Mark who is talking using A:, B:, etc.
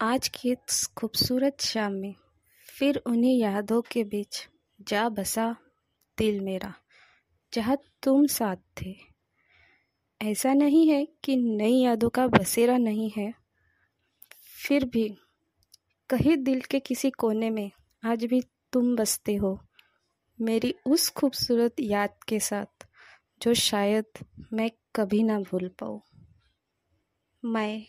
A: आज की इस खूबसूरत शाम में फिर उन्हीं यादों के बीच जा बसा दिल मेरा, जहाँ तुम साथ थे। ऐसा नहीं है कि नई यादों का बसेरा नहीं है। फिर भी कहीं दिल के किसी कोने में आज भी तुम बसते हो, मेरी उस खूबसूरत याद के साथ, जो शायद मैं कभी ना भूल पाऊँ। मैं